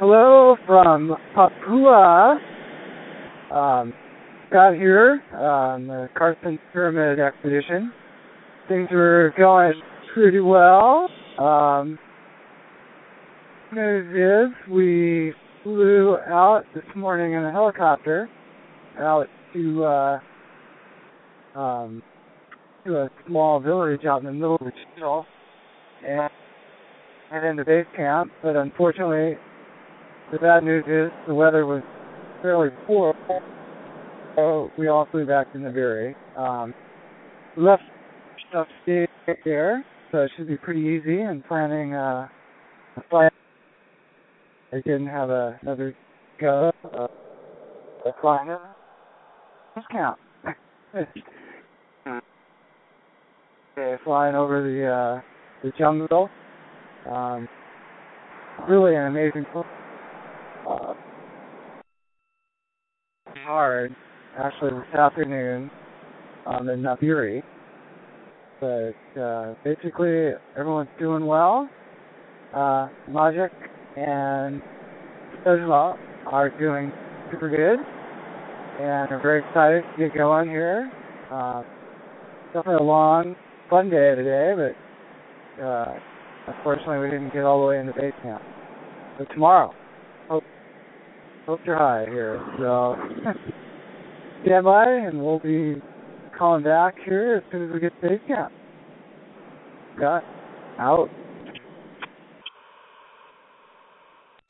Hello from Papua. Um, got here on the Carstensz Pyramid expedition. Things were going pretty well. Um, news is we flew out this morning in a helicopter out to uh, um, to a small village out in the middle of the jungle and head into base camp. But unfortunately, the bad news is the weather was fairly poor, so we all flew back to Nabire. Um, left stuff to stay there, so it should be pretty easy. And planning uh, a flight. I didn't have a, another go. Uh, a flying discount. okay, flying over the uh, the jungle. Um, really an amazing uh, hard actually this afternoon um, in Nabire. But uh, basically, everyone's doing well. Uh, Magic and Sojala are doing super good, and are very excited to get going here. Uh, definitely a long, fun day today, but uh, unfortunately, we didn't get all the way into base camp. But tomorrow, hope you're high here. So stand by, and we'll be calling back here as soon as we get to base camp. Got out.